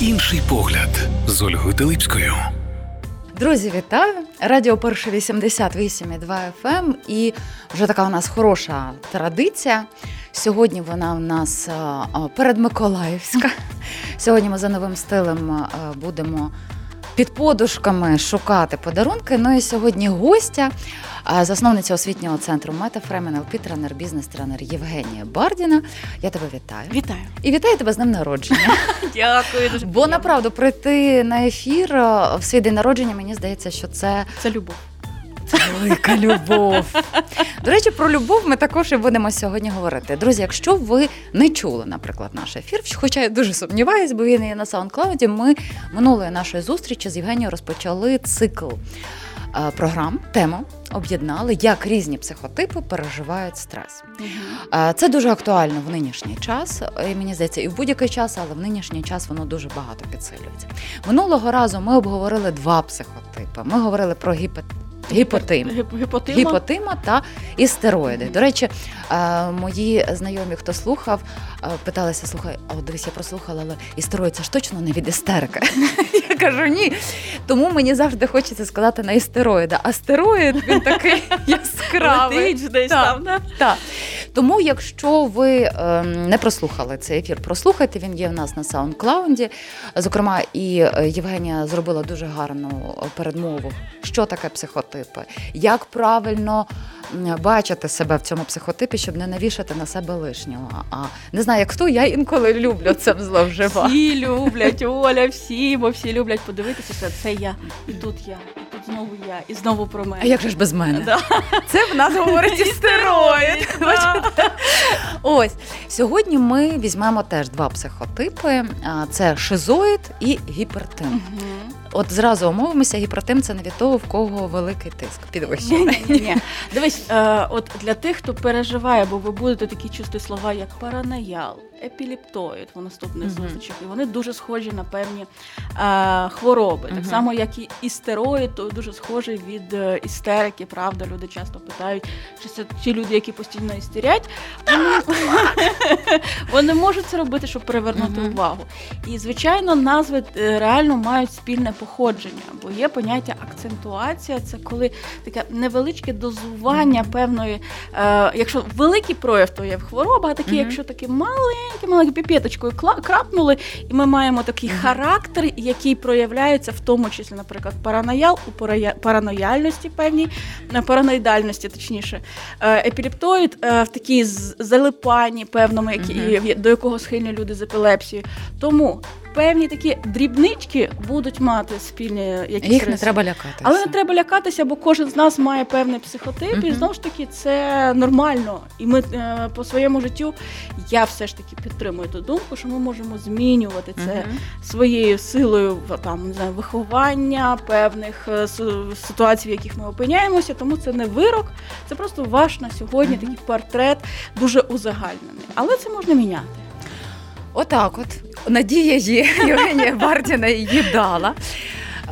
Інший погляд з Ольгою Телипською. Друзі, вітаю! Радіо Перше 88,2 FM ем. і вже така у нас хороша традиція. Сьогодні вона у нас передмиколаївська. Сьогодні ми за новим стилем будемо під подушками шукати подарунки. Ну і сьогодні гостя, засновниця освітнього центру Метафрем, НЛП, тренер, бізнес-тренер Євгенія Бардіна. Я тебе вітаю. Вітаю. І вітаю тебе з ним народження. Дякую. дуже Бо направду прийти на ефір в свій день народження, мені здається, що це Це любов. Велика любов. До речі, про любов ми також і будемо сьогодні говорити. Друзі, якщо ви не чули, наприклад, наш ефір, хоча я дуже сумніваюсь, бо він є на SoundCloud, ми минулої нашої зустрічі з Євгенією розпочали цикл е, програм, тему об'єднали, як різні психотипи переживають стрес. Угу. Це дуже актуально в нинішній час, і мені здається, і в будь-який час, але в нинішній час воно дуже багато підсилюється. Минулого разу ми обговорили два психотипи. Ми говорили про гіпет. Гіпотим. Гіпотима. Гіпотима та істероїди. До речі, е, мої знайомі, хто слухав, е, питалися: слухай, а от дивись, я прослухала, але істероїд це ж точно не від істерика. Я кажу, ні. Тому мені завжди хочеться сказати на істероїда. А стероїд він такий яскравий. десь там, так. Тому, якщо ви ем, не прослухали цей ефір, прослухайте. Він є в нас на SoundCloud. Зокрема, і е, Євгенія зробила дуже гарну передмову, що таке психотипи, як правильно бачити себе в цьому психотипі, щоб не навішати на себе лишнього. А не знаю, як хто, я інколи люблю це зловживати. Всі люблять, Оля, всі, бо всі люблять подивитися, що це я, і тут я, і тут знову я, і знову про мене. А як же ж без мене? Да. Це в нас говорить істероїд. Ось сьогодні ми візьмемо теж два психотипи: це шизоїд і гіпертим. От зразу умовимося, гіпертим це не від того, в кого великий тиск підвищений. Ні. Дивись, е, от для тих, хто переживає, бо ви будете такі чисті слова, як параноял, епіліптоїд в наступних uh-huh. зустрічах, і вони дуже схожі на певні е, хвороби. Uh-huh. Так само, як і істероїд, то дуже схожий від е, істерики. Правда, люди часто питають, чи це ті люди, які постійно істерять, вони, можуть це робити, щоб привернути увагу. І звичайно, назви е, реально мають спільне походження, бо є поняття акцентуація, це коли таке невеличке дозування певної, е, якщо великий прояв, то є хвороба, а такі, якщо такі маленькі, маленьким піпеточкою крапнули, і ми маємо такий характер, який проявляється в тому числі, наприклад, параноял у паранояльності певній, параноїдальності, точніше, е, епілептоїд е, в такій залипанні певному, які, до якого схильні люди з епілепсією. Тому певні такі дрібнички будуть мати спільні якісь їх риси. не треба лякатися. Але не треба лякатися, бо кожен з нас має певний психотип, uh-huh. і знову ж таки це нормально. І ми е, по своєму життю я все ж таки підтримую ту думку, що ми можемо змінювати це uh-huh. своєю силою там не знаю, виховання певних е, ситуацій, в яких ми опиняємося. Тому це не вирок, це просто ваш на сьогодні uh-huh. такий портрет дуже узагальнений. Але це можна міняти. Отак, от надія є Євгенія Бардіна її дала.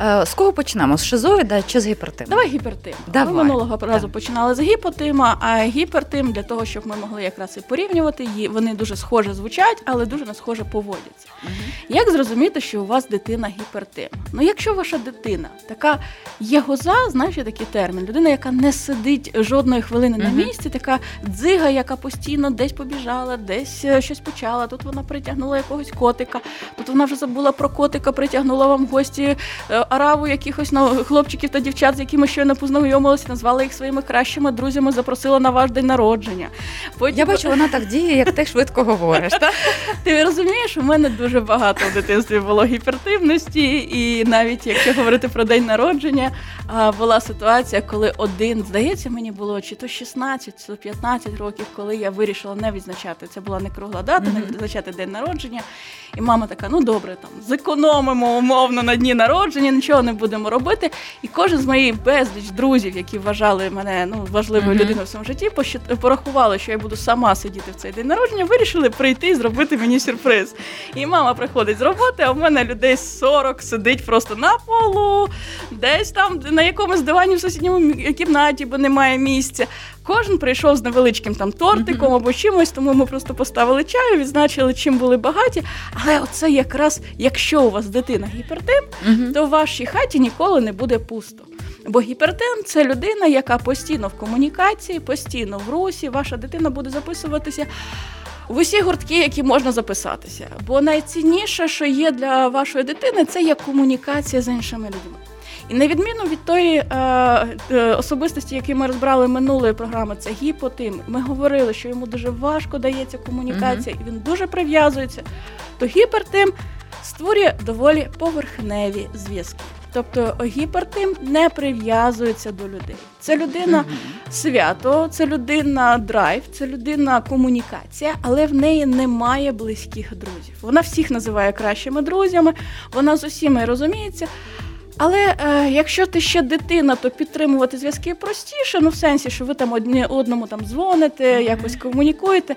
Е, з кого почнемо? З шизоїда чи з гіпертима? Давай гіпертим. Давай. Ми минулого разу так. починали з гіпотима, а гіпертим для того, щоб ми могли якраз і порівнювати її. Вони дуже схоже звучать, але дуже не схоже поводяться. Угу. Як зрозуміти, що у вас дитина гіпертим? Ну, якщо ваша дитина така єгоза, знаєш є такий термін, людина, яка не сидить жодної хвилини угу. на місці, така дзига, яка постійно десь побіжала, десь е, щось почала. Тут вона притягнула якогось котика, тут вона вже забула про котика, притягнула вам гості е, араву якихось ну, хлопчиків та дівчат, з якими щойно познайомилися, назвали їх своїми кращими друзями, запросила на ваш день народження. Потім... Я бачу, вона так діє, як ти швидко говориш. так? Ти розумієш, у мене дуже багато в дитинстві було гіпертивності, і навіть якщо говорити про день народження, була ситуація, коли один, здається, мені було чи то 16, чи то 15 років, коли я вирішила не відзначати. Це була не кругла дата, mm-hmm. не відзначати день народження. І мама така: ну добре, там зекономимо умовно на дні народження нічого не будемо робити. І кожен з моїх безліч друзів, які вважали мене ну важливою mm-hmm. людиною в своєму житті, порахували, що я буду сама сидіти в цей день народження, вирішили прийти і зробити мені сюрприз. І мама приходить з роботи, а в мене людей 40 сидить просто на полу, десь там на якомусь дивані в сусідньому кімнаті, бо немає місця Кожен прийшов з невеличким там тортиком або чимось, тому ми просто поставили чаю, відзначили, чим були багаті. Але оце якраз, якщо у вас дитина гіпертим, то в вашій хаті ніколи не буде пусто. Бо гіпертен це людина, яка постійно в комунікації, постійно в русі. Ваша дитина буде записуватися в усі гуртки, які можна записатися. Бо найцінніше, що є для вашої дитини, це є комунікація з іншими людьми. І на відміну від тої е, е, особистості, які ми розбрали минулої програми, це гіпотим. Ми говорили, що йому дуже важко дається комунікація, і він дуже прив'язується. То гіпертим створює доволі поверхневі зв'язки. Тобто гіпертим не прив'язується до людей. Це людина свято, це людина драйв, це людина комунікація, але в неї немає близьких друзів. Вона всіх називає кращими друзями, вона з усіма розуміється. Але е, якщо ти ще дитина, то підтримувати зв'язки простіше, ну в сенсі, що ви там одні одному там дзвоните, mm-hmm. якось комунікуєте.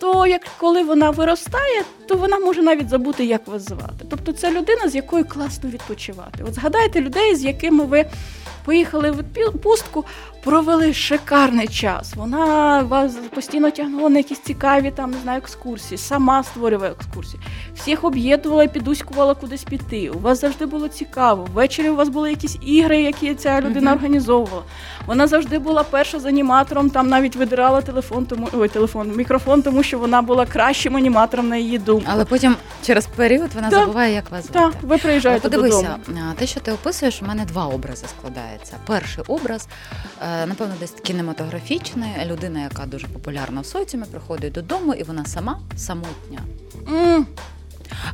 То як коли вона виростає, то вона може навіть забути, як вас звати. Тобто це людина, з якою класно відпочивати. От згадайте людей, з якими ви поїхали в відпустку, провели шикарний час. Вона вас постійно тягнула на якісь цікаві там не знаю, екскурсії, сама створювала екскурсії, всіх об'єднувала і підуськувала кудись піти. У вас завжди було цікаво. Ввечері у вас були якісь ігри, які ця людина uh-huh. організовувала. Вона завжди була перша з аніматором, там навіть видирала телефон, тому ой, телефон, мікрофон, тому що вона була кращим аніматором на її думку. Але потім через період вона так, забуває, як вас звати. Так, ви приїжджаєте подивися, додому. те, що ти описуєш, у мене два образи складаються. Перший образ, е, напевно, десь кінематографічний, людина, яка дуже популярна в соціумі, приходить додому, і вона сама самотня.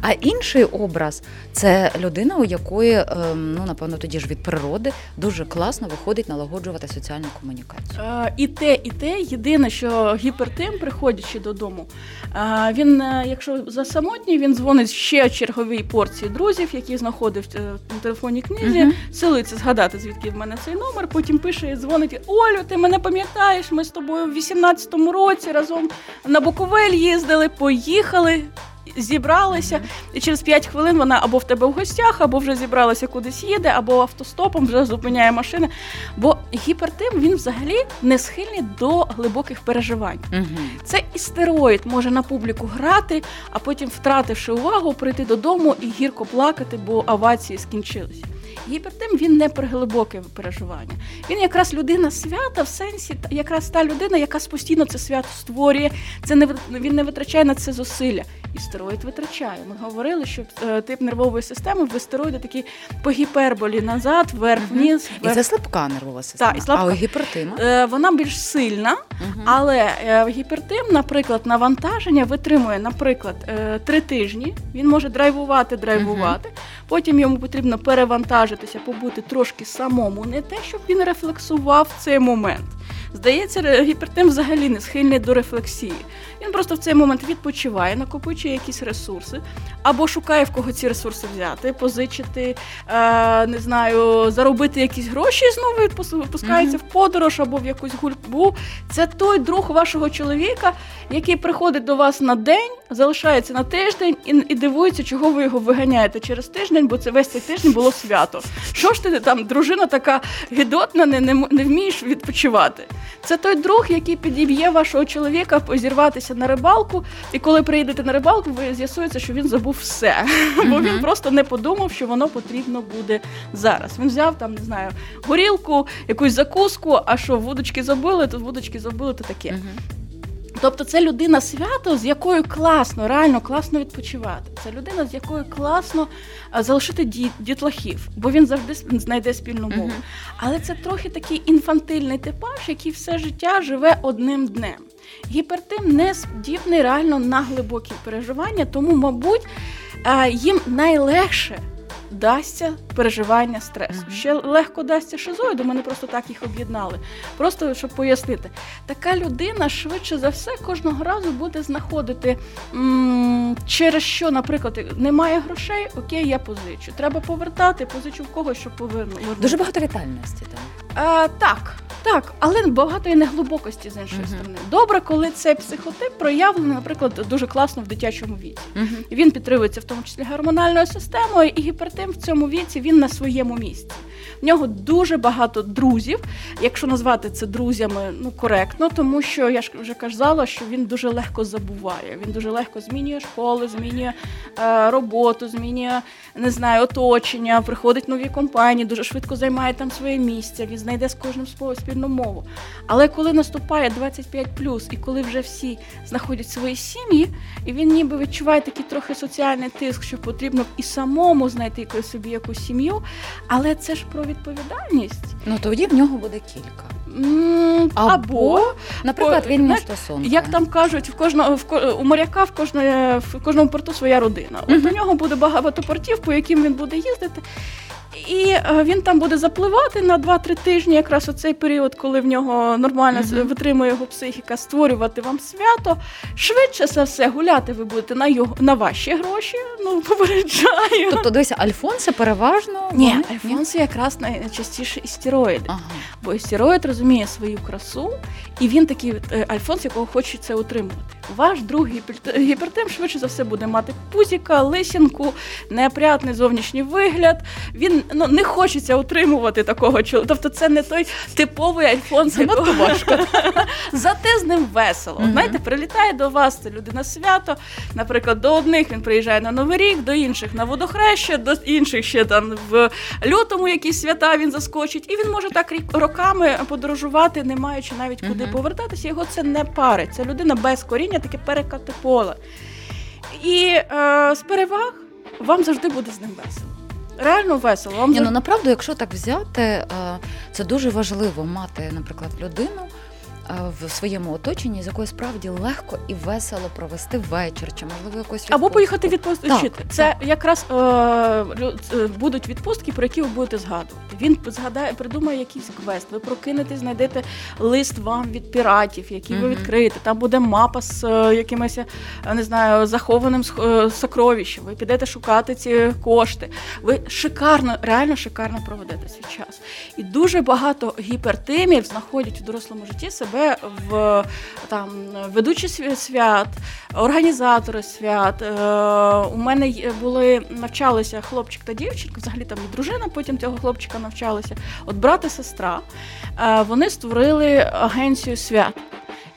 А інший образ це людина, у якої, ем, ну напевно, тоді ж від природи дуже класно виходить налагоджувати соціальну комунікацію. Е, і те, і те. Єдине, що гіпертим, приходячи додому, е, він, е, якщо за самотній, він дзвонить ще черговій порції друзів, які знаходив в телефонній книзі, uh силиться згадати, звідки в мене цей номер. Потім пише і дзвонить: Олю, ти мене пам'ятаєш? Ми з тобою в 18-му році разом на Буковель їздили, поїхали зібралися, і через 5 хвилин вона або в тебе в гостях, або вже зібралася кудись їде, або автостопом вже зупиняє машини. Бо гіпертим він взагалі не схильний до глибоких переживань. Угу. Це істероїд може на публіку грати, а потім, втративши увагу, прийти додому і гірко плакати, бо авації скінчилися. Гіпертим він не про глибоке переживання. Він якраз людина свята в сенсі, якраз та людина, яка постійно це свято створює. Це не він не витрачає на це зусилля. І стероїд витрачає. Ми говорили, що е, тип нервової системи в стероїди такі по гіперболі назад, вверх, вниз. Вверх. І це слабка нервова система. Так, і слабка. А гіпертима? Е, вона більш сильна, але е, гіпертим, наприклад, навантаження витримує, наприклад, три тижні. Він може драйвувати, драйвувати. Потім йому потрібно перевантажитися, побути трошки самому, не те, щоб він рефлексував цей момент. Здається, гіпертим взагалі не схильний до рефлексії. Він просто в цей момент відпочиває, накопичує якісь ресурси, або шукає в кого ці ресурси взяти, позичити, е, не знаю, заробити якісь гроші і знову відпускається mm-hmm. в подорож або в якусь гульбу. Це той друг вашого чоловіка, який приходить до вас на день, залишається на тиждень і, і дивується, чого ви його виганяєте через тиждень, бо це весь цей тиждень було свято. Що ж ти там, дружина така гідотна, не, не, не вмієш відпочивати? Це той друг, який підіб'є вашого чоловіка позірватися на рибалку, і коли приїдете на рибалку, ви з'ясується, що він забув все, бо він просто не подумав, що воно потрібно буде зараз. Він взяв там, не знаю, горілку, якусь закуску. А що вудочки забили, то вудочки забили, то таке. Тобто це людина свято, з якою класно, реально класно відпочивати. Це людина, з якою класно залишити дітлахів, бо він завжди знайде спільну мову. Uh-huh. Але це трохи такий інфантильний типаж, який все життя живе одним днем. Гіпертим не здібний реально на глибокі переживання, тому, мабуть, їм найлегше дасться переживання стресу. Ще легко дасться шизоїду, мене просто так їх об'єднали. Просто щоб пояснити, така людина швидше за все кожного разу буде знаходити м- через що, наприклад, немає грошей, окей, я позичу. Треба повертати, позичу в когось, щоб повернути. Дуже багато вітальності там. А, Так, так, але багато і неглибокості з іншої uh-huh. сторони. Добре, коли цей психотип проявлений, наприклад, дуже класно в дитячому віці. Uh-huh. Він підтримується в тому числі гормональною системою, і гіпертим в цьому віці він на своєму місці. В нього дуже багато друзів, якщо назвати це друзями, ну коректно, тому що я ж вже казала, що він дуже легко забуває. Він дуже легко змінює школи, змінює е, роботу, змінює не знаю, оточення, приходить нові компанії, дуже швидко займає там своє місце. Він знайде з кожним спільну мову. Але коли наступає 25+, і коли вже всі знаходять свої сім'ї, і він ніби відчуває такий трохи соціальний тиск, що потрібно і самому знайти собі якусь сім'ю, але це ж про відповідальність. Ну тоді в нього буде кілька. Або, Або, Наприклад, не стосунки. як там кажуть, в кожного в у моряка в кожної в кожному порту своя родина. От у нього буде багато портів, по яким він буде їздити. І е, він там буде запливати на 2-3 тижні, якраз у цей період, коли в нього нормально Мгм. mm витримує його психіка, створювати вам свято. Швидше за все гуляти ви будете на його на ваші гроші. Ну попереджаю. Тобто, дивися, Альфонси переважно. Ні, вони- якраз найчастіше істероїди. Ага. Бо істероїд розуміє свою красу, і він такий е, альфонс, якого хоче це утримувати. Ваш друг гіпер- гіпертим швидше за все буде мати пузіка, лисінку, неопрятний зовнішній вигляд. Він ну не хочеться утримувати такого чоловіка. Тобто, це не той типовий альфонс, якого важко. Зате з ним весело. Мгм. Знаєте, прилітає до вас це людина свято. Наприклад, до одних він приїжджає на Новий рік, до інших на водохреща, до інших ще там в лютому якісь свята він заскочить, і він може так роками подорожувати, не маючи навіть куди Мгм. повертатися. Його це не парить. Це людина без коріння, таке перекати поле. І е, з переваг вам завжди буде з ним весело. Реально весело. Вам Ні, ну направду, якщо так взяти, е, це дуже важливо мати, наприклад, людину в своєму оточенні, з якою справді легко і весело провести вечір, чи можливо якось Або відпустку. поїхати відпустити. Так, Це якраз е, е, будуть відпустки, про які ви будете згадувати. Він згадає, придумає якийсь квест. Ви прокинете, знайдете лист вам від піратів, який ви відкриєте. Там буде мапа з е, якимось, е, не знаю, захованим е, сокровищем. Ви підете шукати ці кошти. Ви шикарно, реально шикарно проведете свій час. І дуже багато гіпертимів знаходять у дорослому житті себе в там ведучі свят, організатори свят. Е, у мене були навчалися хлопчик та дівчинка, взагалі там і дружина потім цього хлопчика навчалася. От брат і сестра. Е, вони створили агенцію свят.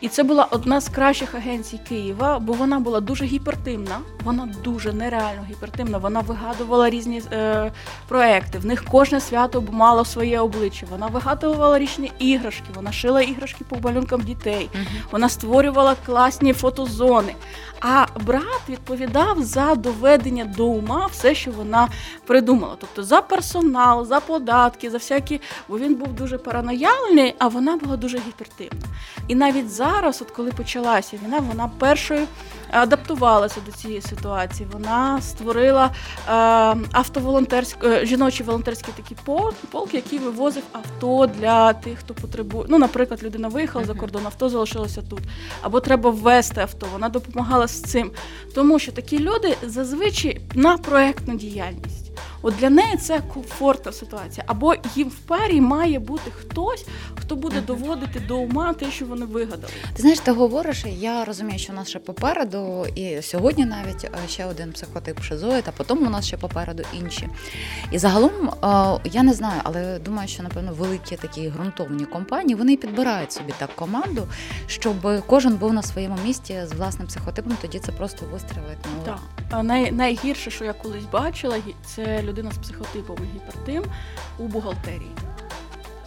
І це була одна з кращих агенцій Києва, бо вона була дуже гіпертимна, вона дуже нереально гіпертимна. Вона вигадувала різні е, проекти. В них кожне свято мало своє обличчя. Вона вигадувала різні іграшки, вона шила іграшки по малюнкам дітей. Мгм. Вона створювала класні фотозони. А брат відповідав за доведення до ума все, що вона придумала. Тобто за персонал, за податки, за всякі. Бо він був дуже паранояльний, а вона була дуже гіпертимна. І навіть зараз, от коли почалася війна, вона першою адаптувалася до цієї ситуації. Вона створила е, автоволонтерський е, жіночий волонтерський такий пол- полк, який вивозив авто для тих, хто потребує. Ну, наприклад, людина виїхала за кордон, авто залишилося тут. Або треба ввести авто. Вона допомагала з цим. Тому що такі люди зазвичай на проектну діяльність. От для неї це комфортна ситуація. Або їм в парі має бути хтось, хто буде доводити до ума те, що вони вигадали. Ти знаєш, ти говориш, я розумію, що у нас ще попереду, і сьогодні навіть е, ще один психотип шизоїд, а потім у нас ще попереду інші. І загалом е, я не знаю, але думаю, що напевно великі такі ґрунтовні компанії вони підбирають собі так команду, щоб кожен був на своєму місці з власним психотипом. Тоді це просто вистрілить. Ну, Так. Най, найгірше, що я колись бачила, це людина з психотипом гіпертим у бухгалтерії.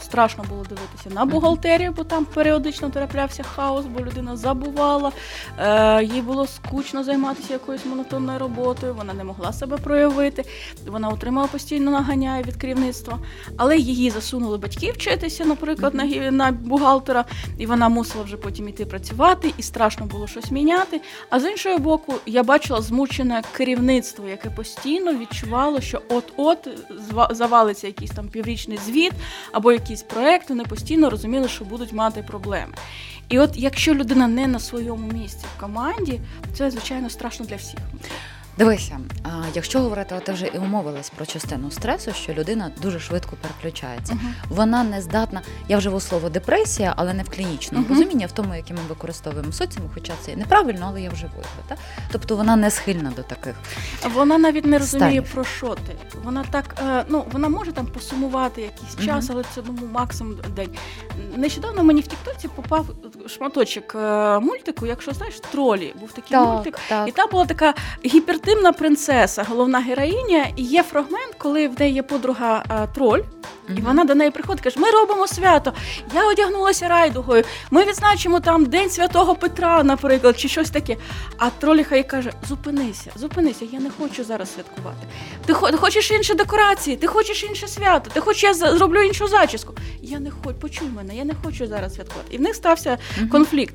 Страшно було дивитися на бухгалтерію, бо там періодично траплявся хаос, бо людина забувала. Е, їй було скучно займатися якоюсь монотонною роботою, вона не могла себе проявити. Вона отримала постійно наганяє від керівництва. Але її засунули батьки вчитися, наприклад, на, на бухгалтера, і вона мусила вже потім іти працювати, і страшно було щось міняти. А з іншого боку, я бачила змучене керівництво, яке постійно відчувало, що от-от завалиться якийсь там піврічний звіт або якийсь проект, вони постійно розуміли, що будуть мати проблеми. І от якщо людина не на своєму місці в команді, це звичайно страшно для всіх. Дивися, а, якщо говорити, от ти вже і умовилась про частину стресу, що людина дуже швидко переключається. Мгм. Вона не здатна. Я вживу слово депресія, але не в клінічному Мгм. розумінні, а в тому, яке ми використовуємо в соціумі, хоча це і неправильно, але я вживу його. Так? Тобто вона не схильна до таких. Вона навіть не розуміє Станів. про що ти. Вона так, е, ну вона може там посумувати якийсь час, але це ну, максимум день. Нещодавно мені в Тіктоці попав шматочок е, мультику, якщо знаєш, тролі. Був такий мультик. так. І там була така гіпертимна принцеса, головна героїня, і є фрагмент, коли в неї є подруга е, троль. І Мгм. вона до неї приходить, каже: Ми робимо свято. Я одягнулася райдугою. Ми відзначимо там День Святого Петра, наприклад, чи щось таке. А троліха їй каже: Зупинися, зупинися, я не хочу зараз святкувати. Ти, хо- ти хочеш інші декорації, ти хочеш інше свято, ти хочеш, я зроблю іншу зачіску. Я не хочу, почуй мене, я не хочу зараз святкувати. І в них стався. Конфлікт.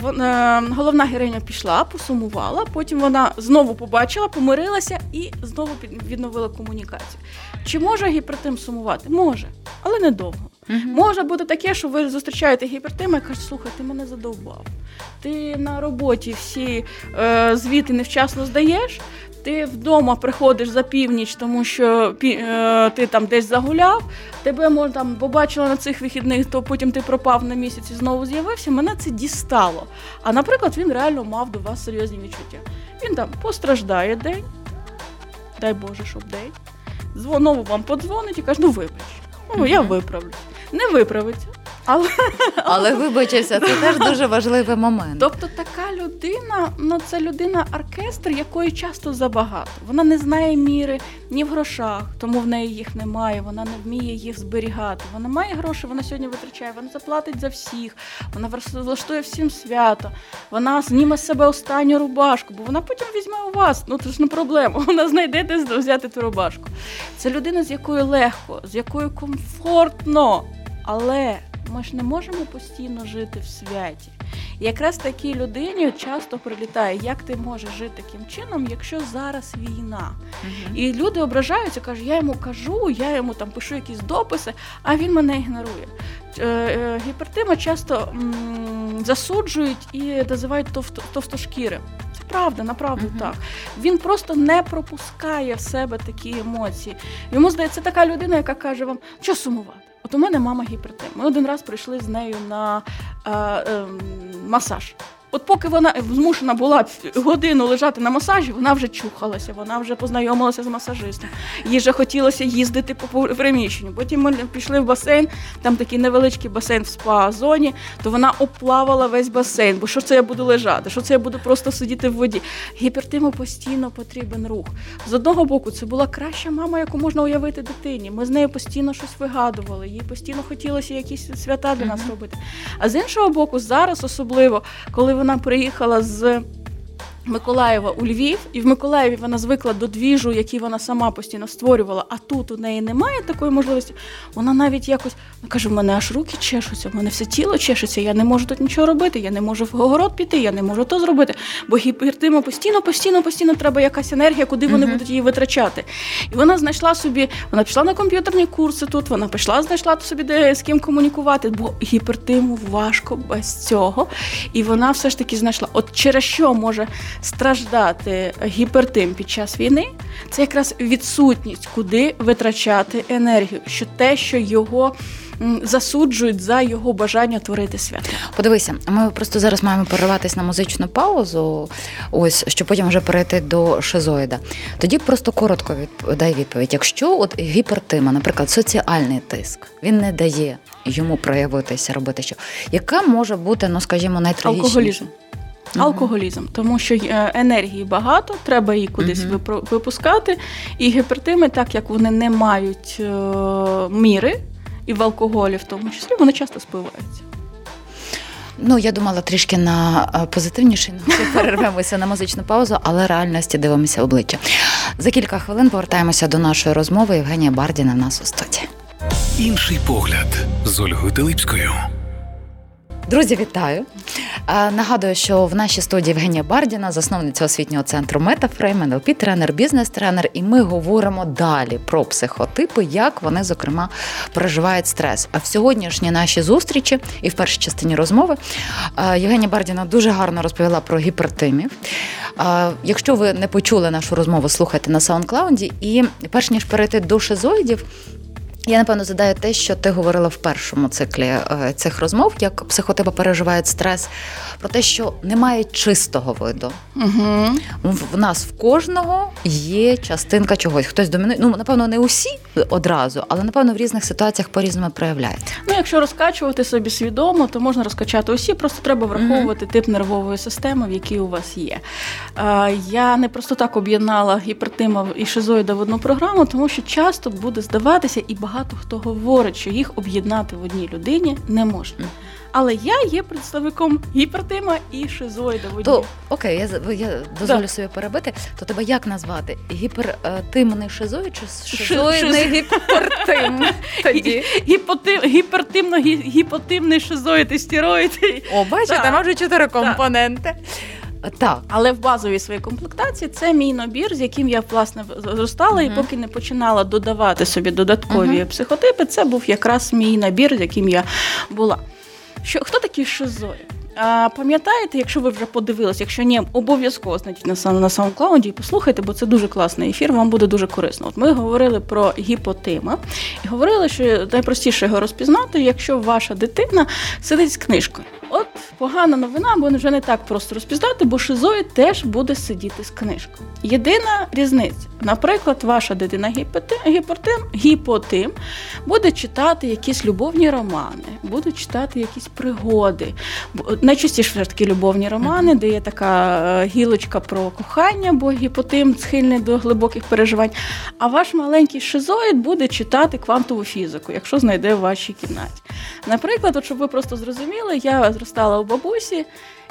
Вон- е, головна героїня пішла, посумувала, потім вона знову побачила, помирилася і знову відновила комунікацію. Чи може гіпертим сумувати? Може, але недовго. Мгм. Може бути таке, що ви зустрічаєте гіпертима і кажете, слухай, ти мене задовбав. Ти на роботі всі е, звіти невчасно здаєш. Ти вдома приходиш за північ, тому що пі, е, ти там десь загуляв, тебе може там побачила на цих вихідних, то потім ти пропав на місяць і знову з'явився. Мене це дістало. А наприклад, він реально мав до вас серйозні відчуття. Він там постраждає день, дай Боже, щоб день. Знову вам подзвонить і каже, ну вибач, ну я виправлюсь. Не виправиться. Але Але вибачився, це теж дуже важливий момент. Тобто така людина, ну це людина оркестр, якої часто забагато. Вона не знає міри ні в грошах, тому в неї їх немає. Вона не вміє їх зберігати. Вона має гроші, вона сьогодні витрачає, вона заплатить за всіх, вона влаш- влаштує всім свято, вона зніме з себе останню рубашку, бо вона потім візьме у вас. Ну це ж не проблема. Вона знайде де взяти ту рубашку. Це людина, з якою легко, з якою комфортно, але ми ж не можемо постійно жити в святі. І якраз такій людині часто прилітає, як ти можеш жити таким чином, якщо зараз війна. Мгм. І люди ображаються, кажуть, я йому кажу, я йому там пишу якісь дописи, а він мене ігнорує. Е, е, Гіпертима часто м, засуджують і називають товсто- товстошкіри. Це правда, направду Мгм. так. Він просто не пропускає в себе такі емоції. Йому здається, така людина, яка каже вам, що сумувати. У мене мама гіпертим. Ми один раз прийшли з нею на е, е, масаж. От поки вона змушена була годину лежати на масажі, вона вже чухалася, вона вже познайомилася з масажистом. Їй вже хотілося їздити по приміщенню. Потім ми пішли в басейн, там такий невеличкий басейн в спа-зоні, то вона оплавала весь басейн. Бо що це я буду лежати? Що це я буду просто сидіти в воді? Гіпертиму постійно потрібен рух. З одного боку, це була краща мама, яку можна уявити дитині. Ми з нею постійно щось вигадували, їй постійно хотілося якісь свята для нас робити. А з іншого боку, зараз особливо, коли вона приїхала з. Миколаєва у Львів, і в Миколаєві вона звикла до двіжу, який вона сама постійно створювала, а тут у неї немає такої можливості. Вона навіть якось вона каже: в мене аж руки чешуться, в мене все тіло чешеться, я не можу тут нічого робити, я не можу в огород піти, я не можу то зробити. Бо гіпертима постійно, постійно, постійно треба якась енергія, куди вони Мгм. будуть її витрачати. І вона знайшла собі, вона пішла на комп'ютерні курси тут, вона пішла, знайшла собі де з ким комунікувати, бо гіпертиму важко без цього. І вона все ж таки знайшла, от через що може страждати гіпертим під час війни, це якраз відсутність, куди витрачати енергію, що те, що його засуджують за його бажання творити свято. Подивися, ми просто зараз маємо перерватися на музичну паузу, ось щоб потім вже перейти до шизоїда. Тоді просто коротко від, дай відповідь. Якщо от гіпертима, наприклад, соціальний тиск, він не дає йому проявитися, робити що, яка може бути, ну скажімо, найтрагічніша? Алкоголізм. Алкоголізм, тому що е, енергії багато, треба її кудись випро- випускати. І гіпертими, так як вони не мають е, міри, і в алкоголі в тому числі, вони часто спиваються. Ну, я думала трішки на е, позитивніший ноті перервемося на музичну паузу, але реальності дивимося обличчя. За кілька хвилин повертаємося до нашої розмови. Євгенія Бардіна в нас у студії. Інший погляд з Ольгою Телипською. Друзі, вітаю! Е, Нагадую, що в нашій студії Євгенія Бардіна, засновниця освітнього центру Метафрейм, НЛП тренер, бізнес-тренер, і ми говоримо далі про психотипи, як вони, зокрема, переживають стрес. А в сьогоднішній нашій зустрічі і в першій частині розмови е, Євгенія Бардіна дуже гарно розповіла про гіпертимів. Якщо ви не почули нашу розмову, слухайте на SoundCloud. І перш ніж перейти до шизоїдів, я напевно задаю те, що ти говорила в першому циклі е, цих розмов, як психотипи переживають стрес, про те, що немає чистого виду. Угу. В нас в кожного є частинка чогось. Хтось домінує. Ну, напевно, не усі одразу, але напевно в різних ситуаціях по-різному проявляється. Ну, якщо розкачувати собі свідомо, то можна розкачати усі, просто треба враховувати тип нервової системи, в якій у вас є. Е, Я не просто так об'єднала гіпертима і шизоїда в одну програму, тому що часто буде здаватися, і багато хто говорить, що їх об'єднати в одній людині не можна. Але я є представником гіпертима і шизоїда в одній. То окей, я я дозволю Да. собі перебити. То тебе як назвати? Гіпертимний шизоїд чи Ши- шизоїдний гіпертим? Тоді. Гіпотим, гіпертимно гіпотимний шизоїд і стероїд. О, бачите, Так. може чотири компоненти. Так. Але в базовій своїй комплектації це мій набір, з яким я власне зростала, і поки не починала додавати собі додаткові Мгм. психотипи, це був якраз мій набір, з яким я була. Що хто такий шизоїд? А, пам'ятаєте, якщо ви вже подивилися, якщо ні, обов'язково знайдіть на сам- на SoundCloud і послухайте, бо це дуже класний ефір, вам буде дуже корисно. От ми говорили про гіпотима і говорили, що найпростіше його розпізнати, якщо ваша дитина сидить з книжкою. От погана новина, бо вже не так просто розпізнати, бо шизоїд теж буде сидіти з книжкою. Єдина різниця, наприклад, ваша дитина гіпотим, гіпотим, буде читати якісь любовні романи, буде читати якісь пригоди. Найчастіше таки любовні романи, де є така е, гілочка про кохання, бо гіпотим схильний до глибоких переживань. А ваш маленький шизоїд буде читати квантову фізику, якщо знайде в вашій кімнаті. Наприклад, от щоб ви просто зрозуміли, я зростала у бабусі,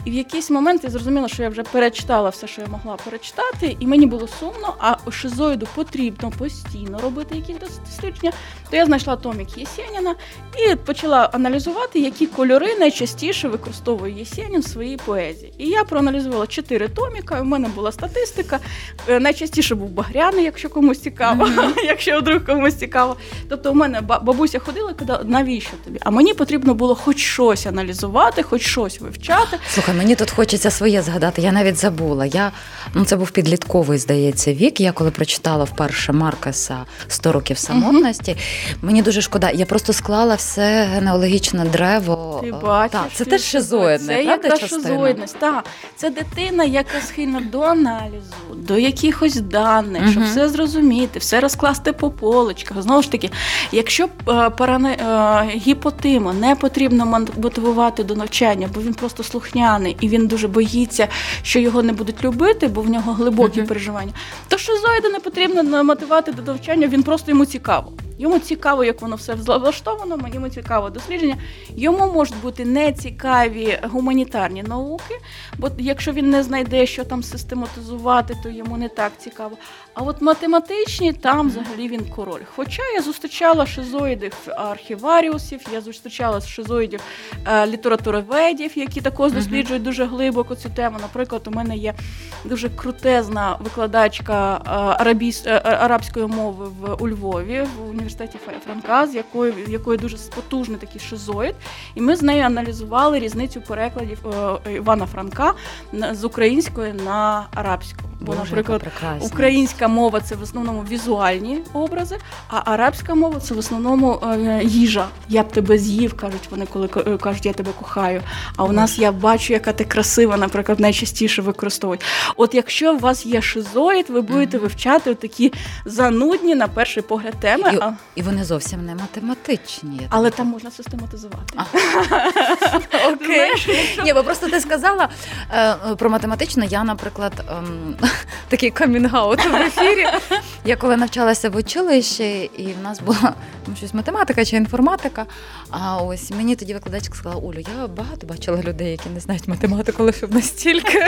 і в якийсь момент я зрозуміла, що я вже перечитала все, що я могла перечитати, і мені було сумно, а шизоїду потрібно постійно робити якісь дослідження. То я знайшла томік Єсеніна і почала аналізувати, які кольори найчастіше використовує Єсенін в своїй поезії. І я проаналізувала чотири томіка. У мене була статистика. Е, Найчастіше був багряний, якщо комусь цікаво, якщо вдруг комусь цікаво. Тобто, у мене ба- бабуся ходила і казала, навіщо тобі? А мені потрібно було хоч щось аналізувати, хоч щось вивчати. Слухай, мені тут хочеться своє згадати. Я навіть забула. Я ну це був підлітковий, здається, вік. Я коли прочитала вперше Маркеса «100 років самотності. Мені дуже шкода. Я просто склала все генеалогічне древо. Ти Е, бачиш, так, це ти теж шизоїдне, Це правда, якраз шизоїдність. Так. Це дитина, яка схильна до аналізу, до якихось даних, щоб все зрозуміти, все розкласти по полочках. Знову ж таки, якщо е, паране, е, гіпотима не потрібно мотивувати до навчання, бо він просто слухняний і він дуже боїться, що його не будуть любити, бо в нього глибокі Мгм. переживання, то шизоїда не потрібно мотивувати до навчання, він просто йому цікаво. Йому цікаво, як воно все влаштовано, йому цікаво дослідження. Йому можуть бути нецікаві гуманітарні науки, бо якщо він не знайде, що там систематизувати, то йому не так цікаво. А от математичні там взагалі він король. Хоча я зустрічала шизоїдів архіваріусів, я зустрічала шизоїдів е, літературоведів, які також досліджують дуже глибоко цю тему. Наприклад, у мене є дуже крутезна викладачка е, арабіс- е, арабської мови в у Львові в університеті Франка, з якою якої дуже потужний такий шизоїд. І ми з нею аналізували різницю перекладів Івана Франка з української на арабську. Бо, Боже, наприклад, прекрасна. Українська мова це в основному візуальні образи, а арабська мова це в основному е, їжа. Я б тебе з'їв, кажуть вони, коли кажуть, я тебе кохаю. А у нас я бачу, яка ти красива, наприклад, найчастіше використовують. От якщо у вас є шизоїд, ви будете вивчати такі занудні на перший погляд теми, І, а, і вони зовсім не математичні. але так там можна систематизувати. Окей. Ні, бо просто ти сказала е, про математичну. Я, наприклад, ем, такий камінгаут ефірі. Я коли навчалася в училищі, і в нас була ну, щось математика чи інформатика. А ось мені тоді викладачка сказала: Олю, я багато бачила людей, які не знають математику, лише настільки.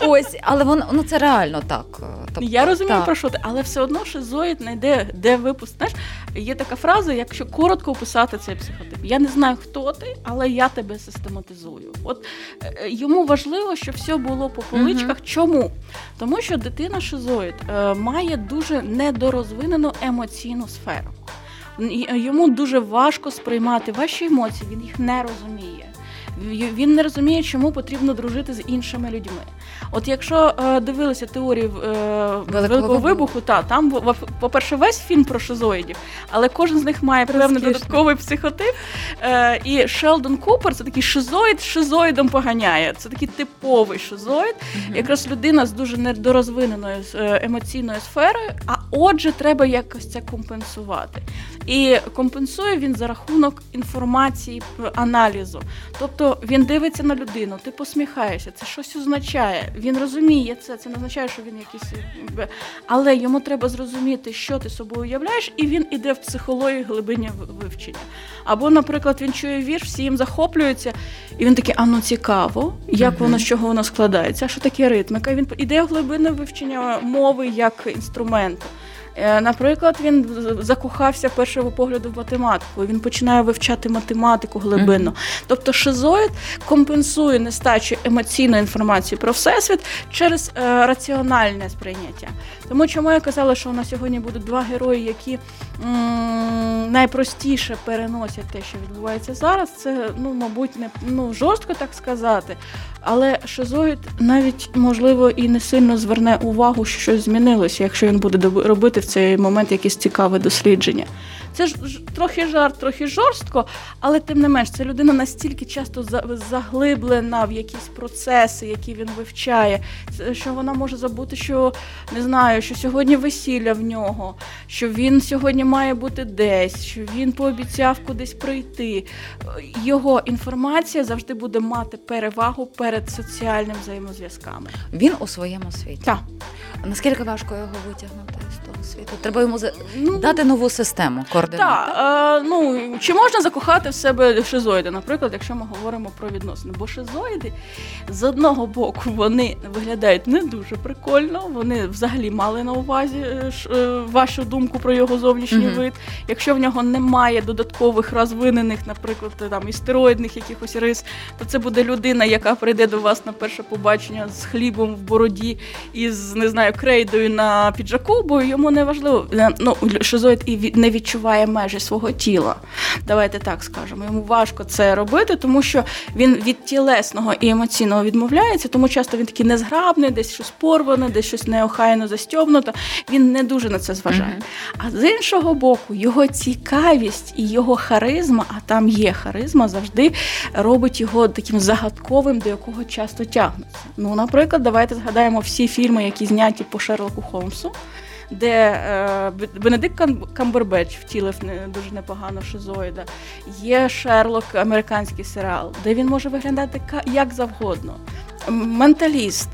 Ось, але воно ну це реально так. е, Тобто, Я розумію так. про що ти, але все одно шизоїд знайде, де випуск. Знаєш, є така фраза, якщо коротко описати цей психотип. Я не знаю, хто ти, але я тебе систематизую. От е, йому важливо, щоб все було по поличках. Чому? Тому що дитина шизоїд е, має дуже недорозвинену емоційну сферу. Йому дуже важко сприймати ваші емоції, він їх не розуміє. Він не розуміє, чому потрібно дружити з іншими людьми. От якщо е, дивилися теорії е, великого, великого вибуху, та там по-перше, весь фільм про шизоїдів, але кожен з них має певний додатковий психотип. Е, І Шелдон Купер це такий шизоїд, шизоїдом поганяє. Це такий типовий шизоїд, mm-hmm. якраз людина з дуже недорозвиненою е, емоційною сферою. А отже, треба якось це компенсувати. І компенсує він за рахунок інформації аналізу. Тобто він дивиться на людину, ти посміхаєшся, це щось означає. Він розуміє це, це не означає, що він якийсь. Але йому треба зрозуміти, що ти собою уявляєш, і він іде в психологію глибині вивчення. Або, наприклад, він чує вірш, всі їм захоплюються, і він такий, а ну цікаво, як воно з чого воно складається, а що таке ритмика. Він іде в глибинне вивчення мови як інструменту. Е, наприклад, він закохався першого погляду в математику. Він починає вивчати математику глибинно. Mm-hmm. Тобто, шизоїд компенсує нестачу емоційної інформації про всесвіт через е, раціональне сприйняття. Тому чому я казала, що у нас сьогодні будуть два герої, які м- найпростіше переносять те, що відбувається зараз. Це ну, мабуть, не ну жорстко так сказати. Але шизоїд навіть можливо і не сильно зверне увагу, що щось змінилося, якщо він буде робити в цей момент якісь цікаве дослідження. Це ж трохи жарт, трохи жорстко, але тим не менш, це людина настільки часто заглиблена в якісь процеси, які він вивчає, що вона може забути, що не знаю, що сьогодні весілля в нього, що він сьогодні має бути десь, що він пообіцяв кудись прийти. Його інформація завжди буде мати перевагу перед соціальними взаємозв'язками. Він у своєму світі. Так. Наскільки важко його витягнути з того світу? Треба йому ну, дати нову систему координат. Так, е, ну чи можна закохати в себе шизоїди, наприклад, якщо ми говоримо про відносини? Бо шизоїди з одного боку вони виглядають не дуже прикольно. Вони взагалі мали на увазі е, е, вашу думку про його зовнішній mm-hmm. вид. Якщо в нього немає додаткових розвинених, наприклад, там істероїдних якихось рис, то це буде людина, яка прийде до вас на перше побачення з хлібом в бороді і з не знаю крейдою на піджаку, бо йому не важливо. Е, ну шизоїд і не відчуває межі свого тіла. Давайте так скажемо. Йому важко це робити, тому що він від тілесного і емоційного відмовляється, тому часто він такий незграбний, десь щось порване, десь щось неохайно застьобнуто. Він не дуже на це зважає. Mm-hmm. А з іншого боку, його цікавість і його харизма, а там є харизма, завжди робить його таким загадковим, до якого часто тягнуться. Ну, наприклад, давайте згадаємо всі фільми, які зняті по Шерлоку Холмсу де е, Бенедикт Камбербеч втілив дуже непогано шизоїда. Є Шерлок, американський серіал, де він може виглядати як завгодно. Менталіст.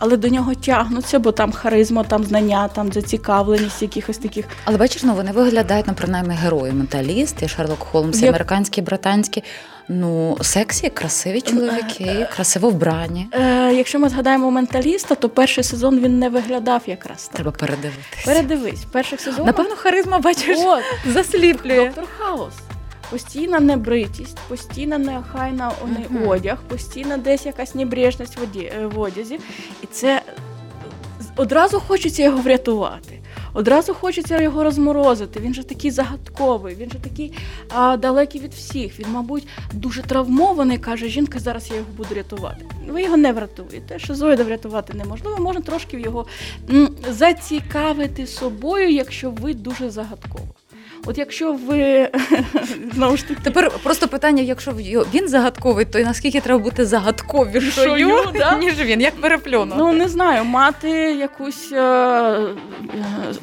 Але до нього тягнуться, бо там харизма, там знання, там зацікавленість якихось таких. Але бачиш, ну вони виглядають ну, принаймні герої. Менталіст, і Шерлок Холмс, і американський, британський. Ну, сексі, красиві чоловіки, е, красиво вбрані. Е, Якщо ми згадаємо менталіста, то перший сезон він не виглядав якраз так. Треба передивитися. Передивись, перших сезонах. Напевно, харизма бачиш От, засліплює. Доктор Хаус. Постійна небритість, постійна неохайна uh-huh. одяг, постійна десь якась небрежність е, в одязі. І це одразу хочеться його врятувати. Одразу хочеться його розморозити. Він же такий загадковий, він же такий а, далекий від всіх. Він, мабуть, дуже травмований. каже, жінка, зараз я його буду рятувати. Ви його не врятуєте. Шизоїда врятувати неможливо. Можна трошки його м, зацікавити собою, якщо ви дуже загадково. От якщо ви знову ж таки тепер просто питання: якщо він загадковий, то наскільки треба бути загадковішою, да? ніж він, як переплюнути? Ну не знаю, мати якусь е, е,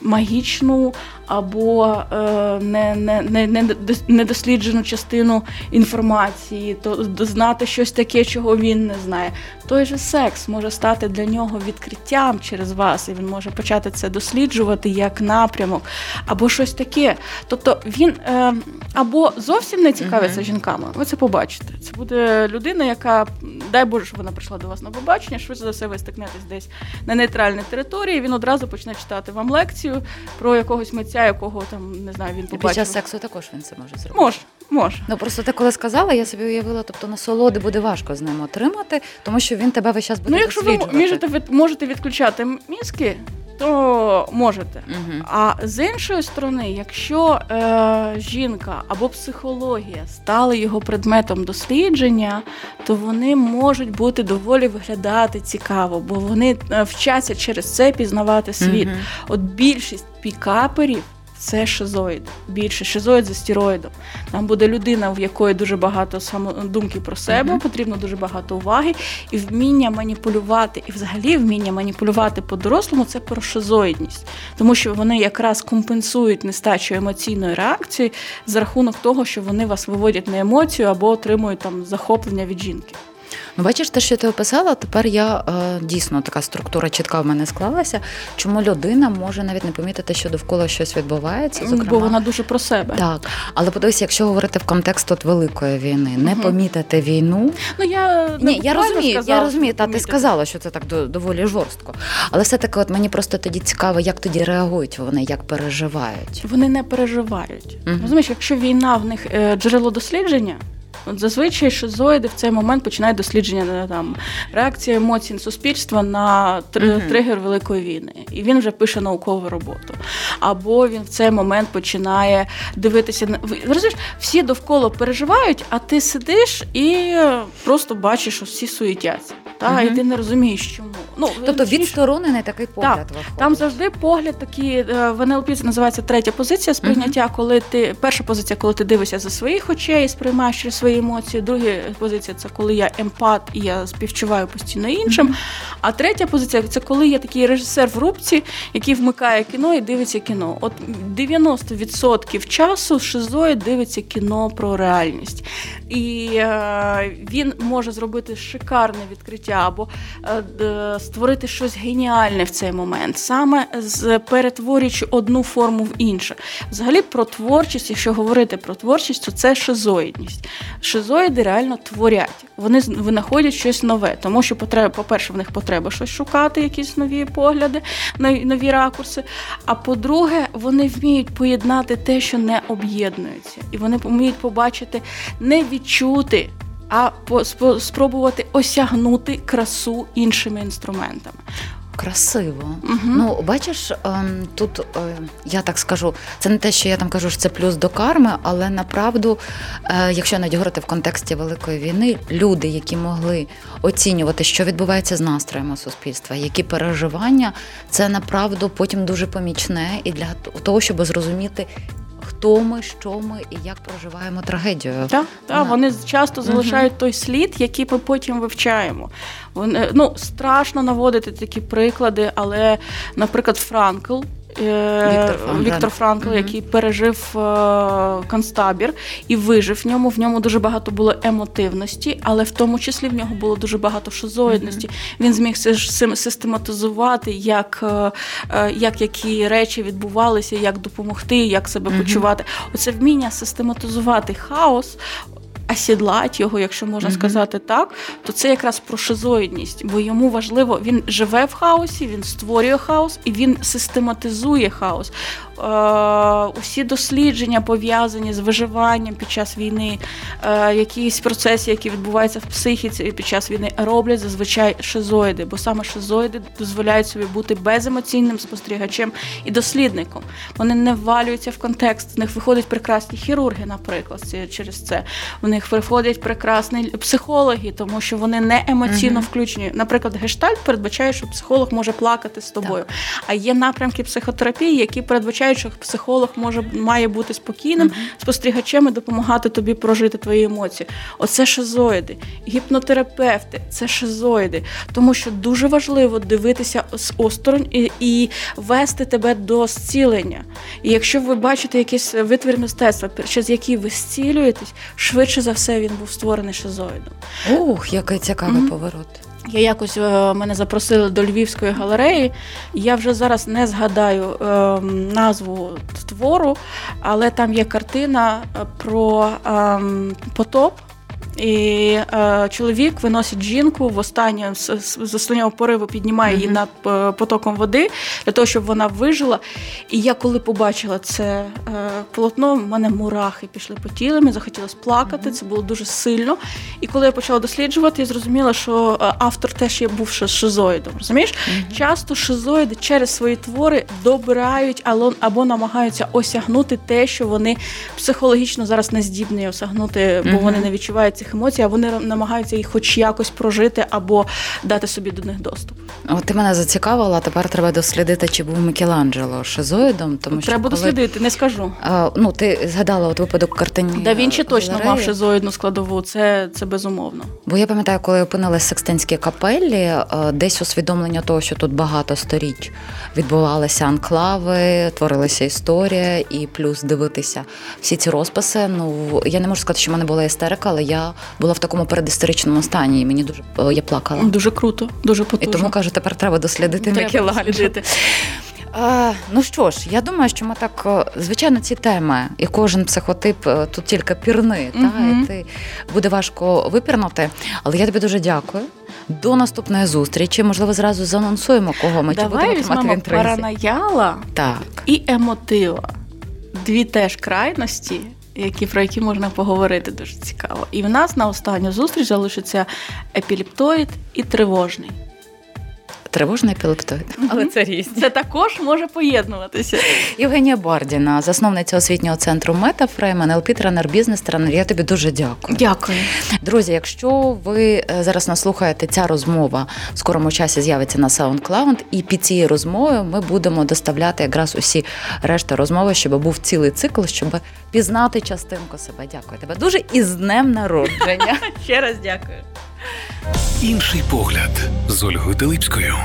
магічну або е, не, не, не, недосліджену частину інформації, то знати щось таке, чого він не знає. Той же секс може стати для нього відкриттям через вас, і він може почати це досліджувати як напрямок, або щось таке. Тобто він е, або зовсім не цікавиться uh-huh. жінками. Ви це побачите. Це буде людина, яка дай Боже, що вона прийшла до вас на побачення, швидше за все ви стикнетесь десь на нейтральній території. Він одразу почне читати вам лекцію про якогось митця, якого там не знаю, він побачив. під час сексу також він це може зробити. Може. Може. Ну просто ти коли сказала, я собі уявила, тобто насолоди буде важко з ним отримати, тому що він тебе весь час буде. Ну, якщо ви можете, можете відключати мізки, то можете. Угу. А з іншої сторони, якщо е, жінка або психологія стали його предметом дослідження, то вони можуть бути доволі виглядати цікаво, бо вони е, вчаться через це пізнавати світ. Угу. От більшість пікаперів. Це шизоїд, більше шизоїд за стероїдом. Там буде людина, в якої дуже багато самодумки про себе, Мгм. потрібно дуже багато уваги, і вміння маніпулювати, і взагалі вміння маніпулювати по-дорослому це про шизоїдність, тому що вони якраз компенсують нестачу емоційної реакції за рахунок того, що вони вас виводять на емоцію або отримують там захоплення від жінки. Ну, бачиш, те, що ти описала, тепер я е, дійсно така структура чітка в мене склалася. Чому людина може навіть не помітити, що довкола щось відбувається, зокрема. Бо вона дуже про себе. Так, але подивися, якщо говорити в контекст от великої війни, не Мгм. помітити війну. Ну я Ні, я розумію, сказала, я розумію, та ти сказала, що це так доволі жорстко. Але все-таки, от мені просто тоді цікаво, як тоді реагують вони, як переживають. Вони не переживають. Мгм. Розумієш, якщо війна в них е, джерело дослідження. От зазвичай шизоїди в цей момент починають дослідження на там реакція емоцій суспільства на тр- Мгм. тригер великої війни, і він вже пише наукову роботу. Або він в цей момент починає дивитися на розумієш, всі довкола переживають, а ти сидиш і просто бачиш, що всі суетяться. Та Мгм. і ти не розумієш, чому. Ну Тобто відсторонений такий погляд виходить. там завжди погляд такий е, в НЛП це називається третя позиція сприйняття, коли ти перша позиція, коли ти дивишся за своїх очей, і сприймаєш через свої емоції. Друга позиція це коли я емпат і я співчуваю постійно іншим. А третя позиція це коли я такий режисер в рубці, який вмикає кіно і дивиться кіно. От 90% часу шизоїд дивиться кіно про реальність. І е, він може зробити шикарне відкриття або е, створити щось геніальне в цей момент, саме перетворюючи одну форму в іншу. Взагалі про творчість, якщо говорити про творчість, то це шизоїдність. Шизоїди реально творять. Вони винаходять щось нове, тому що потреба, по-перше, в них потреба щось шукати, якісь нові погляди, нові ракурси. А по-друге, вони вміють поєднати те, що не об'єднується, і вони вміють побачити, не відчути. А спробувати осягнути красу іншими інструментами. Красиво. Мгм. Ну, бачиш, ем, тут е, я так скажу, це не те, що я там кажу, що це плюс до карми, але направду, е, якщо навіть говорити в контексті великої війни, люди, які могли оцінювати, що відбувається з настроями суспільства, які переживання, це направду потім дуже помічне і для того, щоб зрозуміти. Хто ми, що ми і як проживаємо трагедію. Так, так, вони часто залишають залишають той слід, який ми потім вивчаємо. Вони, ну, страшно наводити такі приклади, але, наприклад, Франкл. Е, Віктор Франкл, Віктор. Франкл, Мгм. який пережив е, концтабір і вижив в ньому. В ньому дуже багато було емотивності, але в тому числі в нього було дуже багато шизоїдності. Він зміг систематизувати, як, е, як які речі відбувалися, як допомогти, як себе Мгм. почувати. Оце вміння систематизувати хаос. Осідлать його, якщо можна Мгм. сказати так, то це якраз про шизоїдність, бо йому важливо, він живе в хаосі, він створює хаос і він систематизує хаос. Е, усі дослідження пов'язані з виживанням під час війни, е, якісь процеси, які відбуваються в психіці під час війни, роблять зазвичай шизоїди, бо саме шизоїди дозволяють собі бути беземоційним спостерігачем і дослідником. Вони не ввалюються в контекст. З них виходять прекрасні хірурги, наприклад, через це. В них приходять прекрасні психологи, тому що вони не емоційно включені. Наприклад, гештальт передбачає, що психолог може плакати з тобою. А є напрямки психотерапії, які передбачають, що психолог може має бути спокійним спостерігачем і допомагати тобі прожити твої емоції. Оце шизоїди. Гіпнотерапевти це шизоїди, тому що дуже важливо дивитися з осторонь і, і вести тебе до зцілення. І якщо ви бачите якийсь витвір мистецтва, через який ви зцілюєтесь, швидше за все він був створений шизоїдом. Ух, який цікавий Мгм. поворот. Я якось е, мене запросили до Львівської галереї. Я вже зараз не згадаю е, назву твору, але там є картина е, про е, потоп. І е, чоловік виносить жінку в останнє з, останнього пориву піднімає її над е, потоком води для того, щоб вона вижила. І я коли побачила це е, полотно, в мене мурахи пішли по тілу, мені захотілося плакати. Це було дуже сильно. І коли я почала досліджувати, я зрозуміла, що е, автор теж є був ши- шизоїдом. Розумієш? Часто шизоїди через свої твори добирають або, або намагаються осягнути те, що вони психологічно зараз не здібні осягнути, бо вони не відчувають цих емоцій, а вони намагаються їх хоч якось прожити або дати собі до них доступ. От ти мене зацікавила, тепер треба дослідити, чи був Мікеланджело шизоїдом, тому що Треба коли... дослідити, не скажу. А, ну, ти згадала от випадок картині. Да Вінчі точно Галереї. мав шизоїдну складову, це, це безумовно. Бо я пам'ятаю, коли опинилась в Секстинській капеллі, е, десь усвідомлення того, що тут багато сторіч відбувалися анклави, творилася історія, і плюс дивитися всі ці розписи. Ну я не можу сказати, що в мене була істерика, але я була в такому передісторичному стані, і мені дуже е, я плакала. Дуже круто, дуже І тому кажу, тепер треба дослідити Треба Мікеланджело. дослідити. А, ну що ж, я думаю, що ми так, е, звичайно, ці теми, і кожен психотип е, тут тільки пірни, та, і ти буде важко випірнути. Але я тобі дуже дякую. До наступної зустрічі. Можливо, зразу заанонсуємо, кого ми чи будемо Давай тримати в візьмемо інтризі. паранояла Так. і емотива. Дві теж крайності, які, про які можна поговорити дуже цікаво. І в нас на останню зустріч залишиться епіліптоїд і тривожний. Тривожний епілептоїд. Але це різні. Це також може поєднуватися. Євгенія Бардіна, засновниця освітнього центру Метафрейм, НЛП тренер, бізнес-тренер. Я тобі дуже дякую. Дякую. Друзі, якщо ви е, зараз нас слухаєте, ця розмова в скорому часі з'явиться на SoundCloud, і під цією розмовою ми будемо доставляти якраз усі решта розмови, щоб був цілий цикл, щоб пізнати частинку себе. Дякую тебе дуже і з днем народження. Ще раз дякую. Інший погляд з Ольгою Телипською.